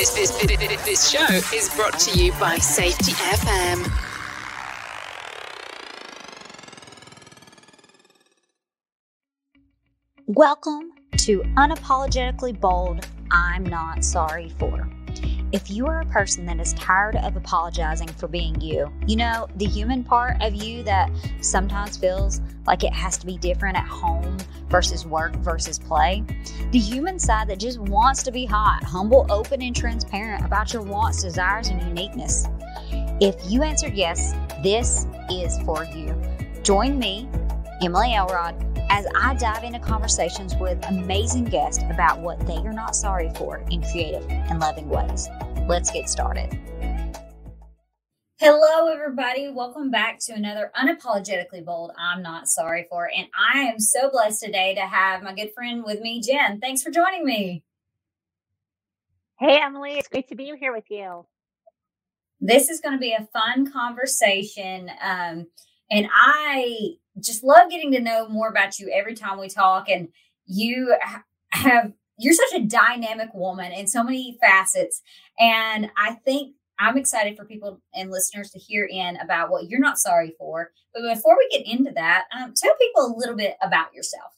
This, this, this, show is brought to you by Safety FM. Welcome to Unapologetically Bold I'm Not Sorry For. If you are a person that is tired of apologizing for being you, you know, the human part of you that sometimes feels like it has to be different at home versus work versus play, the human side that just wants to be hot, humble, open, and transparent about your wants, desires, and uniqueness. If you answered yes, this is for you. Join me, Emily Elrod, as I dive into conversations with amazing guests about what they are not sorry for in creative and loving ways. Let's get started. Hello, everybody. Welcome back to another Unapologetically Bold I'm Not Sorry For. And I am so blessed today to have my good friend with me, Jen. Thanks for joining me. Hey, Emily. It's great to be here with you. This is going to be a fun conversation. Um, and I just love getting to know more about you every time we talk. And you have, you're such a dynamic woman in so many facets. And I think I'm excited for people and listeners to hear in about what you're not sorry for. But before we get into that, um, tell people a little bit about yourself.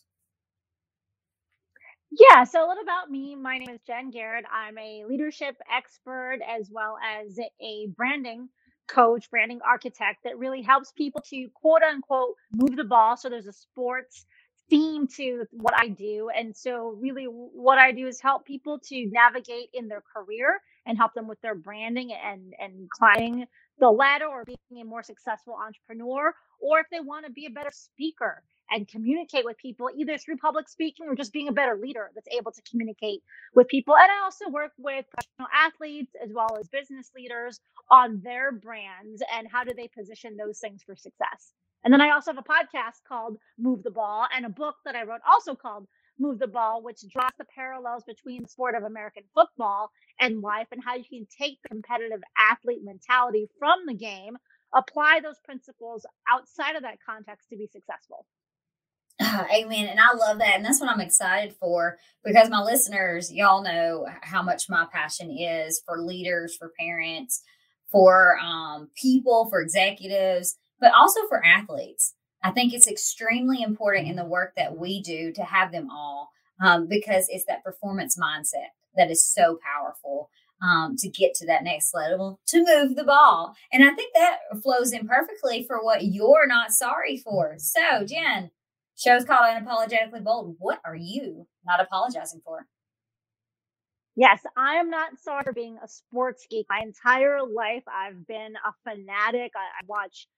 Yeah, so a little about me. My name is Jen Garrett. I'm a leadership expert as well as a branding coach, branding architect that really helps people to quote unquote move the ball. So there's a sports theme to what I do. And so, really, what I do is help people to navigate in their career and help them with their branding and, and climbing the ladder or being a more successful entrepreneur, or if they want to be a better speaker and communicate with people either through public speaking or just being a better leader that's able to communicate with people. And I also work with professional athletes as well as business leaders on their brands and how do they position those things for success. And then I also have a podcast called Move the Ball and a book that I wrote also called Move the Ball, which draws the parallels between the sport of American football and life and how you can take the competitive athlete mentality from the game, apply those principles outside of that context to be successful. Uh, amen. And I love that. And that's what I'm excited for because my listeners, y'all know how much my passion is for leaders, for parents, for um, people, for executives, but also for athletes. I think it's extremely important in the work that we do to have them all um, because it's that performance mindset that is so powerful um, to get to that next level to move the ball. And I think that flows in perfectly for what you're not sorry for. So, Jen, Show's called Unapologetically Bold. What are you not apologizing for? Yes, I am not sorry for being a sports geek. My entire life, I've been a fanatic. I, I watch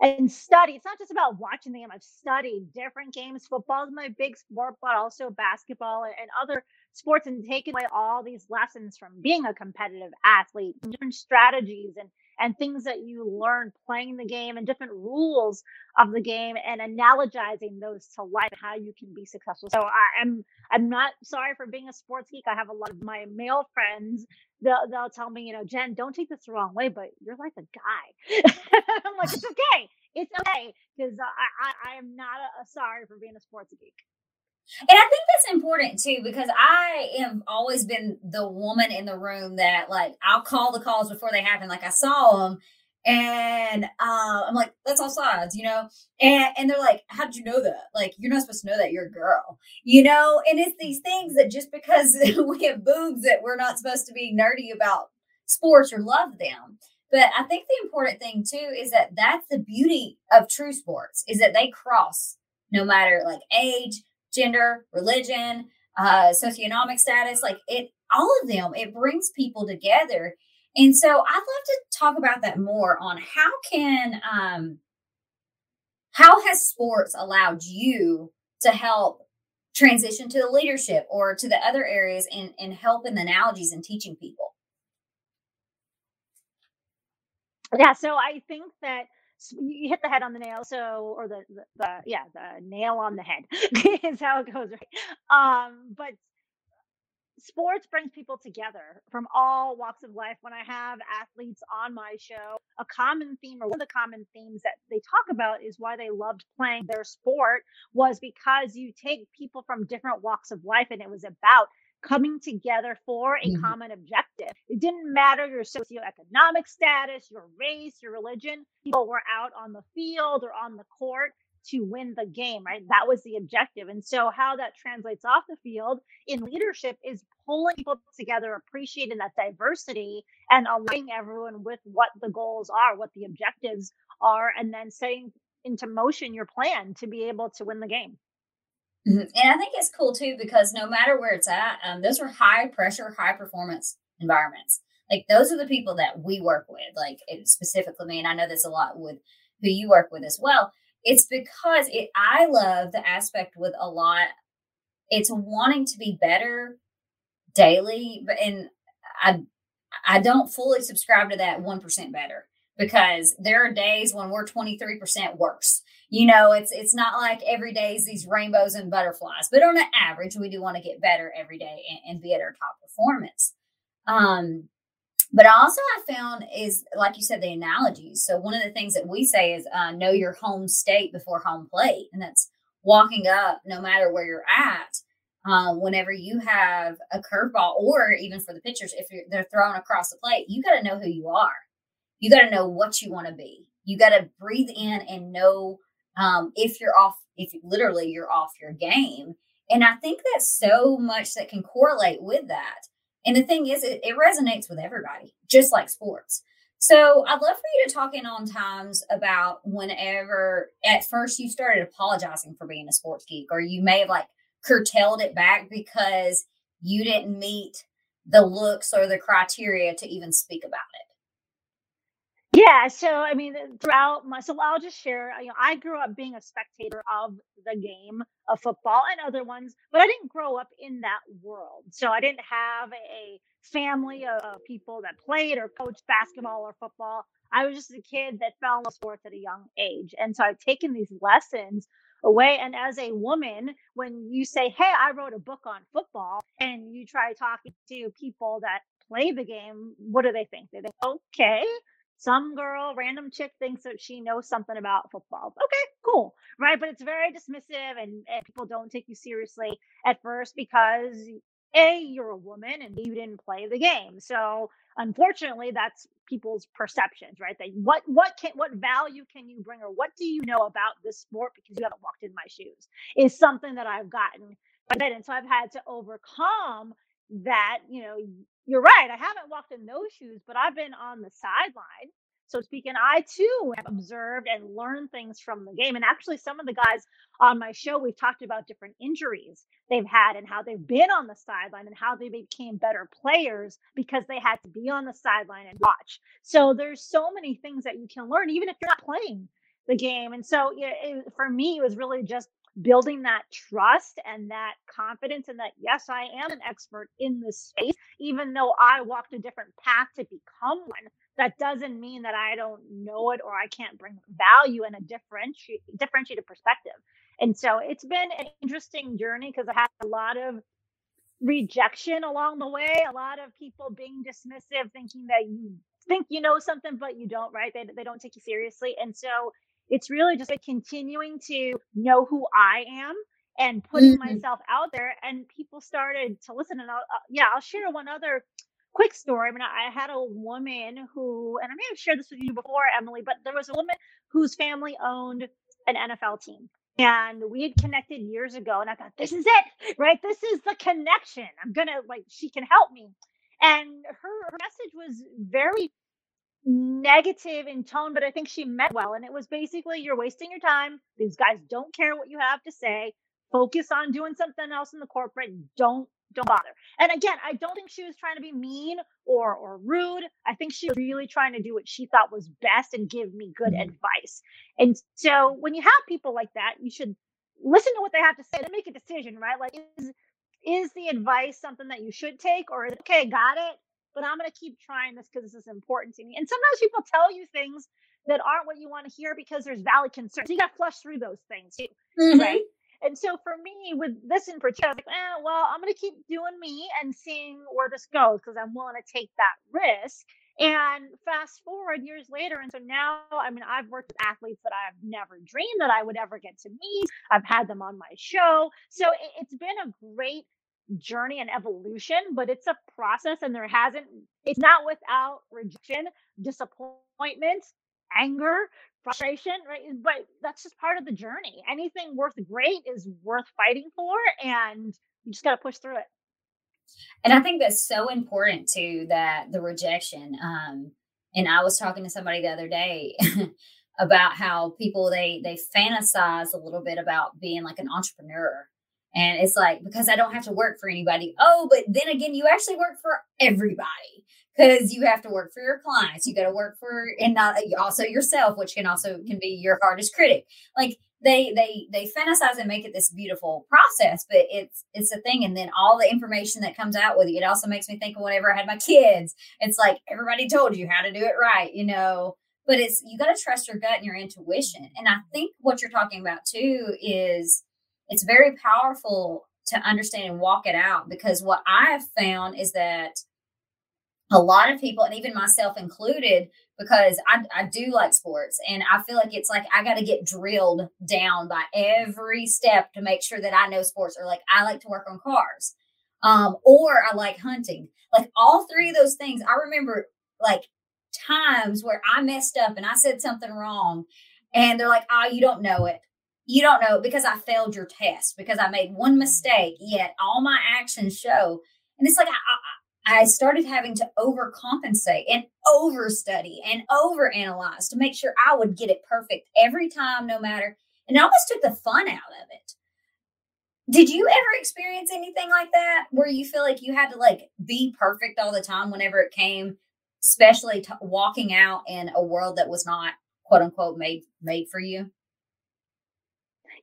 and study. It's not just about watching the game. I've studied different games. Football is my big sport, but also basketball and, and other sports and taken away all these lessons from being a competitive athlete, different strategies and and things that you learn playing the game and different rules of the game and analogizing those to life how you can be successful. So I, am I'm, not sorry for being a sports geek. I have a lot of my male friends they'll, they'll tell me you know jen don't take this the wrong way but you're like a guy. I'm like it's okay. It's okay. Because I, I, I am not a, a sorry for being a sports geek and I think that's important too because I have always been the woman in the room that like I'll call the calls before they happen. Like I saw them, and uh, I'm like, "That's offsides," you know. And and they're like, "How did you know that? Like you're not supposed to know that. You're a girl, you know." And it's these things that just because we have boobs that we're not supposed to be nerdy about sports or love them. But I think the important thing too is that that's the beauty of true sports is that they cross no matter like age gender, religion, uh, socioeconomic status, like it, all of them, it brings people together. And so I'd love to talk about that more on how can, um, how has sports allowed you to help transition to the leadership or to the other areas and, and help in the analogies and teaching people? Yeah, so I think that you hit the head on the nail so or the, the, the yeah the nail on the head is how it goes right? Um but sports brings people together from all walks of life. When i have athletes on my show a common theme or one of the common themes that they talk about is why they loved playing their sport was because you take people from different walks of life and it was about coming together for a Mhm. common objective. It didn't matter your socioeconomic status, your race, your religion. People were out on the field or on the court to win the game, right? That was the objective. And so, how that translates off the field in leadership is pulling people together, appreciating that diversity, and aligning everyone with what the goals are, what the objectives are, and then setting into motion your plan to be able to win the game. Mhm. And I think it's cool too because no matter where it's at, um, those are high pressure, high performance environments. Like those are the people that we work with, like specifically me. And I know that's a lot with who you work with as well. It's because it. I love the aspect with a lot. It's wanting to be better daily, but and I I don't fully subscribe to that one percent better because there are days when we're twenty three percent worse. You know it's it's not like every day is these rainbows and butterflies but on an average we do want to get better every day and, and be at our top performance. Um but also i found is like you said the analogies so one of the things that we say is uh, know your home state before home plate and that's walking up no matter where you're at um, whenever you have a curveball or even for the pitchers if they're thrown across the plate you got to know who you are you got to know what you want to be you got to breathe in and know um, if you're off, if literally you're off your game. And I think that's so much that can correlate with that. And the thing is, it, it resonates with everybody, just like sports. So I'd love for you to talk in on times about whenever at first you started apologizing for being a sports geek, or you may have like curtailed it back because you didn't meet the looks or the criteria to even speak about it. Yeah, so I mean, uh, throughout my, so I'll just share. Uh, you know, I grew up being a spectator of the game of football and other ones, but I didn't grow up in that world. So I didn't have a family of people that played or coached basketball or football. I was just a kid that fell in sports at a young age, and so I've taken these lessons away. And as a woman, when you say, "Hey, I wrote a book on football," and you try talking to people that play the game, what do they think? They think, "Okay." Some girl, random chick thinks that she knows something about football. Okay, cool. Right. But it's very dismissive and, and people don't take you seriously at first because A, you're a woman and B, you didn't play the game. So unfortunately, that's people's perceptions, right? That what what can what value can you bring or what do you know about this sport because you haven't walked in my shoes is something that I've gotten. And so I've had to overcome that, you know, you're right. I haven't walked in those shoes, but I've been on the sideline. So speaking, I too have observed and learned things from the game. And actually, some of the guys on my show, we've talked about different injuries they've had and how they've been on the sideline and how they became better players because they had to be on the sideline and watch. So there's so many things that you can learn, even if you're not playing the game. And so yeah, it, for me, it was really just building that trust and that confidence and that yes i am an expert in this space even though i walked a different path to become one. That doesn't mean that i don't know it or i can't bring value and a differentiate differentiated perspective. And so it's been an interesting journey because i had a lot of rejection along the way a lot of people being dismissive thinking that you think you know something but you don't right? They, they don't take you seriously. And so it's really just like continuing to know who I am and putting mm-hmm. myself out there. And people started to listen. And I'll, uh, yeah, I'll share one other quick story. I mean, I had a woman who, and I may have shared this with you before, Emily, but there was a woman whose family owned an NFL team. And we had connected years ago, and I thought, this is it, right? This is the connection. I'm gonna like, she can help me. And her, her message was very negative in tone, but I think she meant well. And it was basically, you're wasting your time. These guys don't care what you have to say. Focus on doing something else in the corporate. Don't don't bother. And again, I don't think she was trying to be mean or or rude. I think she was really trying to do what she thought was best and give me good mm-hmm. advice. And so when you have people like that, you should listen to what they have to say and make a decision, right? Like is is the advice something that you should take or is it, okay, got it? But I'm going to keep trying this because this is important to me. And sometimes people tell you things that aren't what you want to hear because there's valid concerns. So you got to flush through those things too, mm-hmm. right? And so for me, with this in particular, I was like, eh, well, I'm going to keep doing me and seeing where this goes because I'm willing to take that risk. And fast forward years later, and so now, I mean, I've worked with athletes that I've never dreamed that I would ever get to meet. I've had them on my show. So it, it's been a great journey and evolution, but it's a process and there hasn't, it's not without rejection, disappointment, anger, frustration, right? But that's just part of the journey. Anything worth great is worth fighting for, and you just got to push through it. And I think that's so important too that the rejection. Um, and I was talking to somebody the other day about how people they they fantasize a little bit about being like an entrepreneur and it's like, because I don't have to work for anybody. Oh, but then again, you actually work for everybody because you have to work for your clients. You got to work for, and not uh, also yourself, which can also can be your hardest critic. Like they, they, they fantasize and make it this beautiful process, but it's, it's a thing. And then all the information that comes out with it, it also makes me think of whenever I had my kids, it's like everybody told you how to do it right, you know, but it's, you got to trust your gut and your intuition. And I think what you're talking about too is, it's very powerful to understand and walk it out because what I have found is that a lot of people, and even myself included, because I, I do like sports and I feel like it's like I got to get drilled down by every step to make sure that I know sports or like I like to work on cars um, or I like hunting. Like all three of those things, I remember like times where I messed up and I said something wrong and they're like, oh, you don't know it you don't know because I failed your test because I made one mistake, yet all my actions show. And it's like I, I, started having to overcompensate and overstudy and overanalyze to make sure I would get it perfect every time, no matter. And I almost took the fun out of it. Did you ever experience anything like that where you feel like you had to like be perfect all the time whenever it came, especially t- walking out in a world that was not quote unquote made made for you?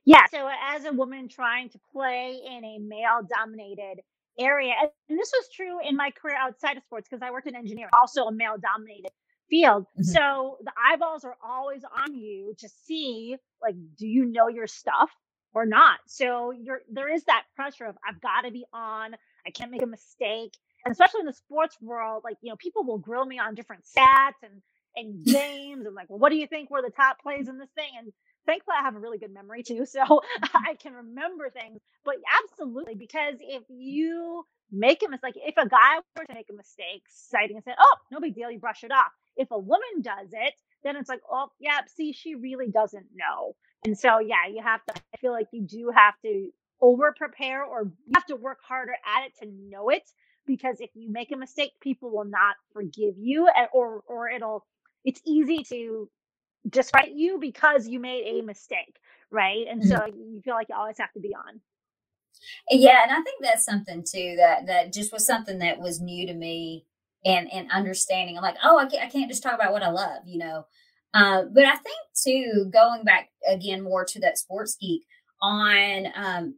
Yeah. So as a woman trying to play in a male dominated area, and this was true in my career outside of sports because I worked in engineering, also a male dominated field. Mm-hmm. So the eyeballs are always on you to see like, do you know your stuff or not? So you're there is that pressure of I've got to be on, I can't make a mistake. And especially in the sports world, like, you know, people will grill me on different stats and and games and like, well, what do you think were the top plays in this thing? And thankfully I have a really good memory too, so mm-hmm. I can remember things. But absolutely, because if you make a mistake, if a guy were to make a mistake, citing and say, "Oh, no big deal, you brush it off." If a woman does it, then it's like, "Oh, yeah, see, she really doesn't know." And so, yeah, you have to. I feel like you do have to over prepare, or you have to work harder at it to know it. Because if you make a mistake, people will not forgive you, or or it'll. It's easy to discredit you because you made a mistake, right? And mm-hmm. so you feel like you always have to be on. Yeah, and I think that's something too that that just was something that was new to me and and understanding. I'm like, oh, I can't, I can't just talk about what I love, you know. Uh, but I think too, going back again more to that sports geek on um,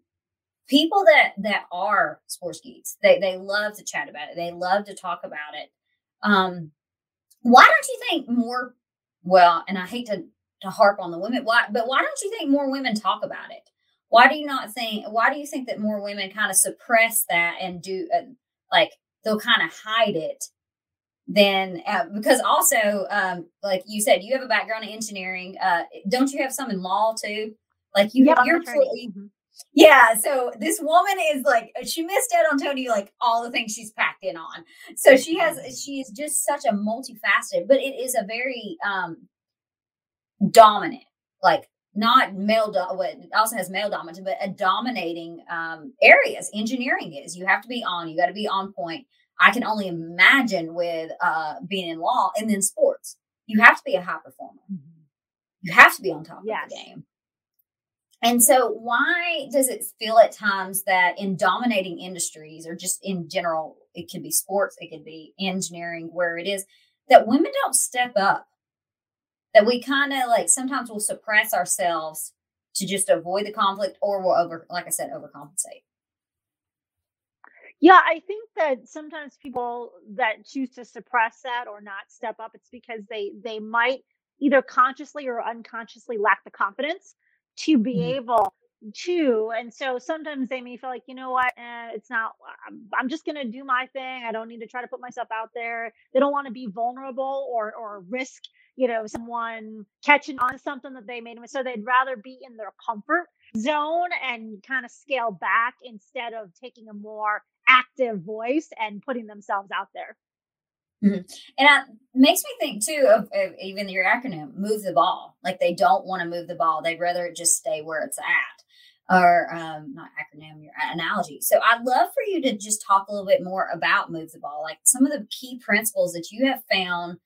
people that that are sports geeks, they they love to chat about it. They love to talk about it. Um, why don't you think more well, and I hate to to harp on the women, why, but why don't you think more women talk about it? Why do you not think? Why do you think that more women kind of suppress that and do uh, like they'll kind of hide it? Then uh, because also, um, like you said, you have a background in engineering. Uh, don't you have some in law too? Like you, yeah, you're. Mm-hmm. Yeah, so this woman is like she missed out on Tony like all the things she's packed in on. So she has she is just such a multifaceted, but it is a very um dominant, like not male do- what also has male dominant, but a dominating um areas. Engineering is you have to be on, you got to be on point. I can only imagine with uh being in law and then sports. You have to be a high performer. Mm-hmm. You have to be on top yes. of the game. And so, why does it feel at times that in dominating industries or just in general, it could be sports, it could be engineering, where it is that women don't step up? That we kind of like sometimes we'll suppress ourselves to just avoid the conflict or we'll over, like I said, overcompensate. Yeah, I think that sometimes people that choose to suppress that or not step up, it's because they they might either consciously or unconsciously lack the confidence to be mm-hmm. able to and so sometimes they may feel like you know what eh, it's not I'm, I'm just going to do my thing i don't need to try to put myself out there they don't want to be vulnerable or or risk you know someone catching on something that they made so they'd rather be in their comfort zone and kind of scale back instead of taking a more active voice and putting themselves out there. Mm-hmm. And it makes me think too of, of, even your acronym, move the ball. Like they don't want to move the ball. They'd rather just stay where it's at or um, not acronym, your analogy. So I'd love for you to just talk a little bit more about move the ball, like some of the key principles that you have found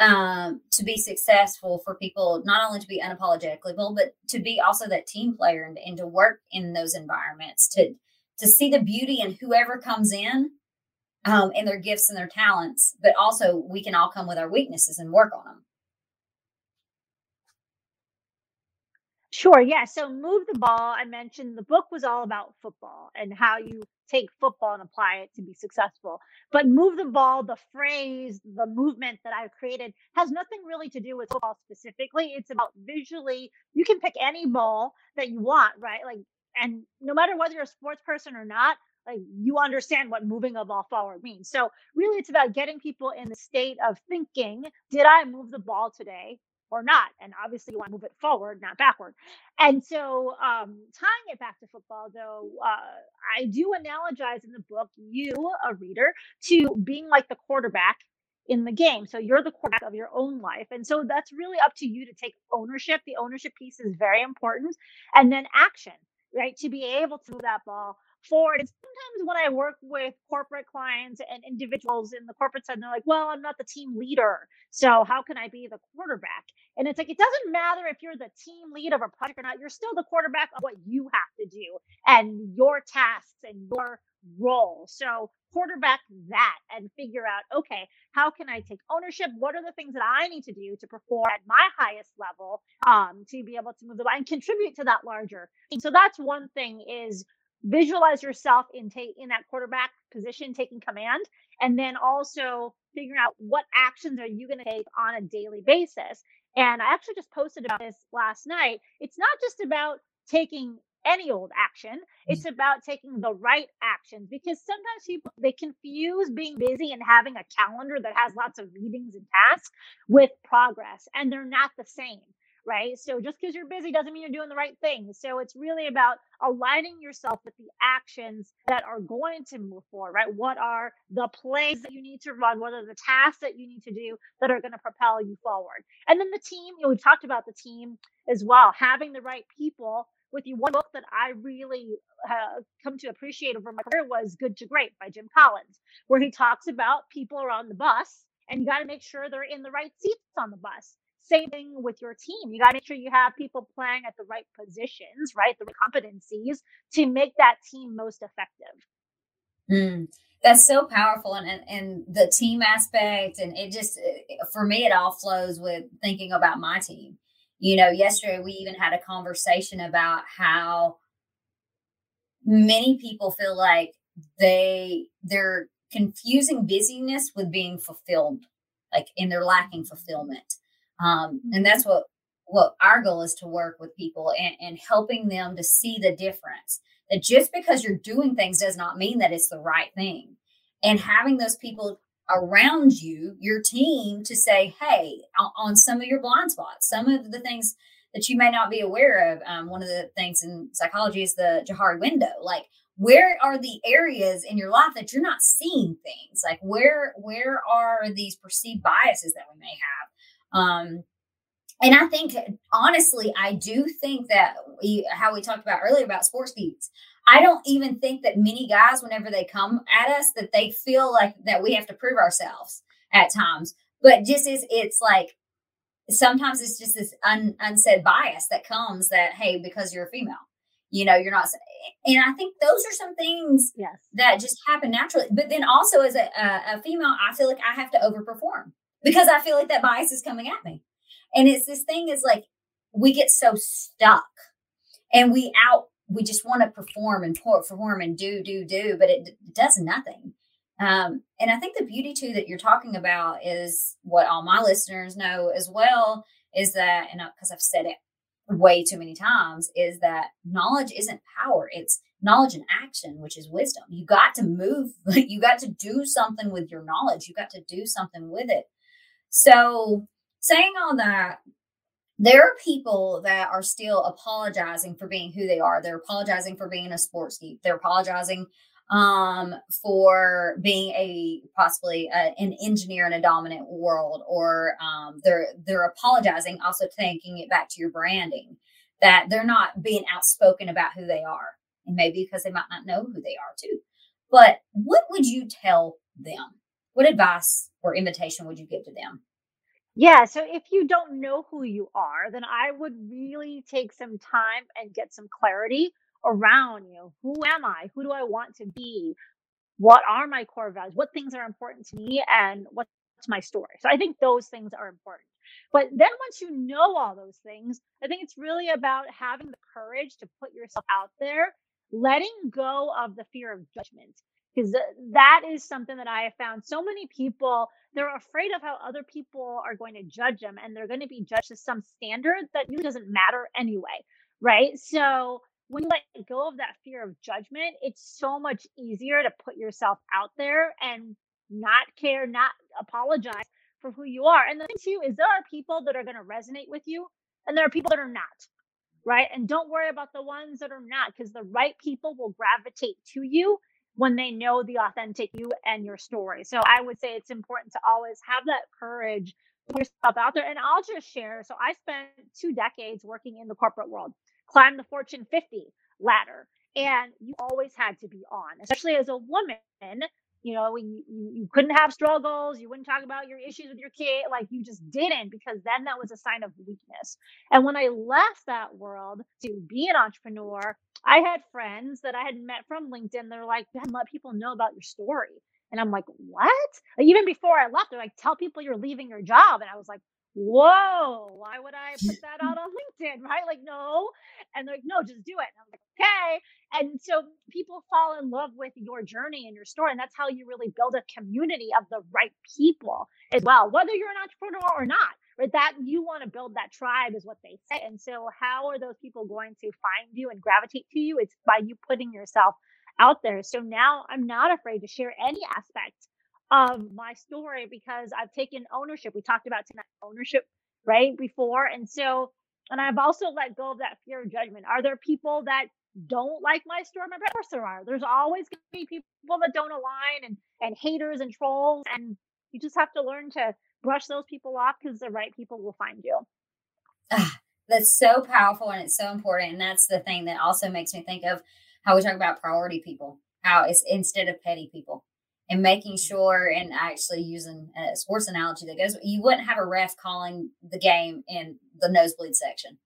um, to be successful for people, not only to be unapologetically bold, but to be also that team player and, and to work in those environments, to to see the beauty in whoever comes in um, and their gifts and their talents, but also we can all come with our weaknesses and work on them. Sure. Yeah. So move the ball. I mentioned the book was all about football and how you take football and apply it to be successful. But move the ball, the phrase, the movement that I've created has nothing really to do with football specifically. It's about visually, you can pick any ball that you want, right? Like, and no matter whether you're a sports person or not, like you understand what moving a ball forward means. So really it's about getting people in the state of thinking, did I move the ball today? or not. And obviously, you want to move it forward, not backward. And so, um, tying it back to football, though, uh, I do analogize in the book you, a reader, to being like the quarterback in the game. So you're the quarterback of your own life. And so that's really up to you to take ownership. The ownership piece is very important. And then action, right? To be able to move that ball forward. And sometimes when I work with corporate clients and individuals in the corporate side, they're like, well, I'm not the team leader. So how can I be the quarterback? And it's like, it doesn't matter if you're the team lead of a project or not, you're still the quarterback of what you have to do and your tasks and your role. So quarterback that and figure out, okay, how can I take ownership? What are the things that I need to do to perform at my highest level um, to be able to move the and contribute to that larger? So that's one thing is visualize yourself in take in that quarterback position taking command and then also figuring out what actions are you going to take on a daily basis. And i actually just posted about this last night. It's not just about taking any old action it's mm. about taking the right actions because sometimes people they confuse being busy and having a calendar that has lots of meetings and tasks with progress and they're not the same right? So just because you're busy doesn't mean you're doing the right thing. So it's really about aligning yourself with the actions that are going to move forward, right? What are the plays that you need to run? What are the tasks that you need to do that are going to propel you forward? And then the team, you know, we've talked about the team as well, having the right people with you. One book that I really uh, come to appreciate over my career was Good to Great by Jim Collins, where he talks about people are on the bus and you got to make sure they're in the right seats on the bus same thing with your team. You got to make sure you have people playing at the right positions, right? The competencies to make that team most effective. Mm, that's so powerful. And, and, and the team aspect, and it just, for me, it all flows with thinking about my team. You know, yesterday we even had a conversation about how many people feel like they, they're confusing busyness with being fulfilled, like, and they're lacking fulfillment um, and that's what what our goal is to work with people and, and helping them to see the difference. That just because you're doing things does not mean that it's the right thing. And having those people around you your team to say hey on, some of your blind spots some of the things that you may not be aware of um, one of the things in psychology is the johari window. Like where are the areas in your life that you're not seeing things? Like where where are these perceived biases that we may have um, and I think, honestly, I do think that we, how we talked about earlier about sports beats, I don't even think that many guys, whenever they come at us, that they feel like that we have to prove ourselves at times. But just as it's like sometimes it's just this un, unsaid bias that comes that hey, because you're a female, you know, you're not. And I think those are some things yes. that just happen naturally. But then also as a, a, a female, I feel like I have to overperform because I feel like that bias is coming at me. And it's this thing is like we get so stuck and we out, we just want to perform and perform and do, do, do, but it, does nothing. Um, and I think the beauty too that you're talking about is what all my listeners know as well is that, and because I've said it way too many times, is that knowledge isn't power. It's knowledge and action, which is wisdom. You got to move, you got to do something with your knowledge. You got to do something with it. So, saying all that, there are people that are still apologizing for being who they are. They're apologizing for being a sports geek. They're apologizing um, for being a possibly a, an engineer in a dominant world, or um, they're they're apologizing, also taking it back to your branding that they're not being outspoken about who they are, and maybe because they might not know who they are too. But what would you tell them? What advice or invitation would you give to them? Yeah, so if you don't know who you are, then I would really take some time and get some clarity around you know who am i? Who do i want to be? What are my core values? What things are important to me and what's my story? So i think those things are important. But then once you know all those things i think it's really about having the courage to put yourself out there letting go of the fear of judgment because that is something that i have found so many people they're afraid of how other people are going to judge them and they're going to be judged to some standard that really doesn't matter anyway right so when you let go of that fear of judgment, it's so much easier to put yourself out there and not care, not apologize for who you are. And the thing too is there are people that are going to resonate with you and there are people that are not. Right. And don't worry about the ones that are not because the right people will gravitate to you when they know the authentic you and your story. So I would say it's important to always have that courage to put yourself out there. And I'll just share. So I spent two decades working in the corporate world climb the Fortune 50 ladder. And you always had to be on, especially as a woman. You know, you, you couldn't have struggles. You wouldn't talk about your issues with your kid. Like you just didn't because then that was a sign of weakness. And when I left that world to be an entrepreneur, I had friends that I had met from LinkedIn. They're like, let people know about your story. And I'm like, what? Even before I left, they're like, tell people you're leaving your job. And I was like, whoa, why would I put that out on LinkedIn? Right? Like, no. And they're like, no, just do it. And I'm like, okay. And so people fall in love with your journey and your story. And that's how you really build a community of the right people as well, whether you're an entrepreneur or not. Right? That you want to build that tribe is what they say. And so how are those people going to find you and gravitate to you? It's by you putting yourself out there. So now I'm not afraid to share any aspect of my story because I've taken ownership. We talked about tonight ownership, right? Before. And so, and I've also let go of that fear of judgment. Are there people that don't like my story? Of course there are. There's always going to be people that don't align and, and haters and trolls. And you just have to learn to brush those people off because the right people will find you. Ah, that's so powerful and it's so important. And that's the thing that also makes me think of how we talk about priority people, how it's instead of petty people and making sure and actually using a sports analogy that goes you wouldn't have a ref calling the game in the nosebleed section.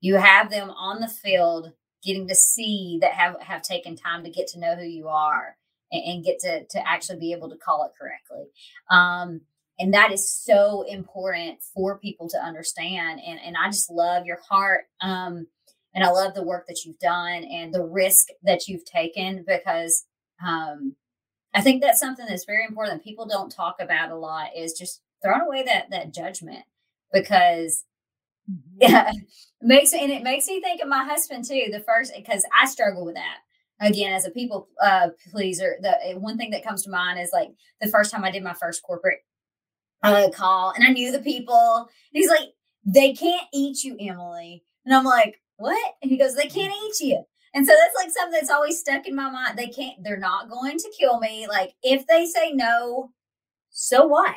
You have them on the field getting to see that have have taken time to get to know who you are and, and get to to actually be able to call it correctly. Um, and that is so important for people to understand and and i just love your heart um, and i love the work that you've done and the risk that you've taken because um, I think that's something that's very important people don't talk about a lot is just throwing away that that judgment because yeah, mm-hmm. makes me and it makes me think of my husband too. The first because I struggle with that again as a people uh, pleaser. The eh, one thing that comes to mind is like the first time I did my first corporate uh, call and I knew the people. He's like, "They can't eat you, Emily," and I'm like, "What?" And he goes, "They can't eat you." And so that's like something that's always stuck in my mind. They can't, they're not going to kill me. Like if they say no, so what?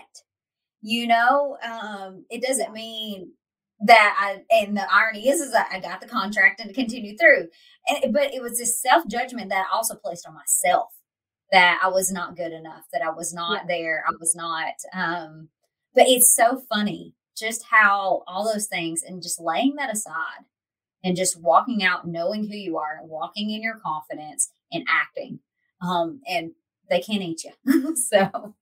You know, um, it doesn't mean that I, and the irony is, is that I got the contract and to continue through. And, but it was this self judgment that I also placed on myself that I was not good enough, that I was not there. I was not, um, but it's so funny just how all those things and just laying that aside and just walking out knowing who you are walking in your confidence and acting um and they can't eat you so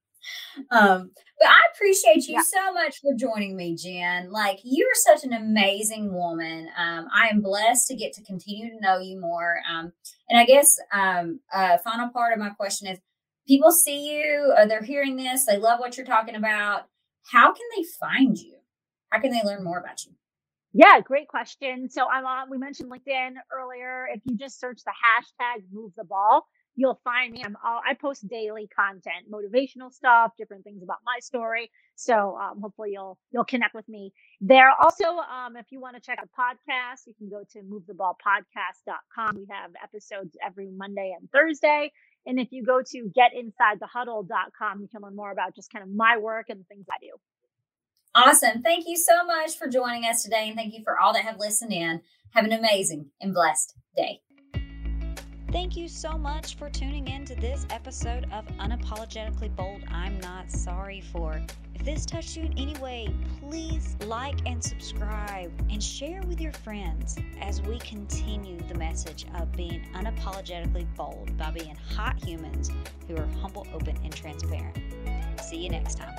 um but i appreciate you yeah. so much for joining me jen. Like you're such an amazing woman. Um i am blessed to get to continue to know you more. Um and i guess um uh final part of my question is people see you or they're hearing this they love what you're talking about. How can they find you? How can they learn more about you yeah, great question. So I'm on, we mentioned LinkedIn earlier. If you just search the hashtag move the ball, you'll find me. I'm all, I post daily content, motivational stuff, different things about my story. So um, hopefully you'll you'll connect with me there. Also, um, if you want to check the podcast, you can go to movetheballpodcast.com. We have episodes every Monday and Thursday. And if you go to getinsidethehuddle.com, you can learn more about just kind of my work and the things I do. Awesome. Thank you so much for joining us today. And thank you for all that have listened in. Have an amazing and blessed day. Thank you so much for tuning in to this episode of Unapologetically Bold I'm Not Sorry For. If this touched you in any way, please like and subscribe and share with your friends as we continue the message of being unapologetically bold by being hot humans who are humble, open, and transparent. See you next time.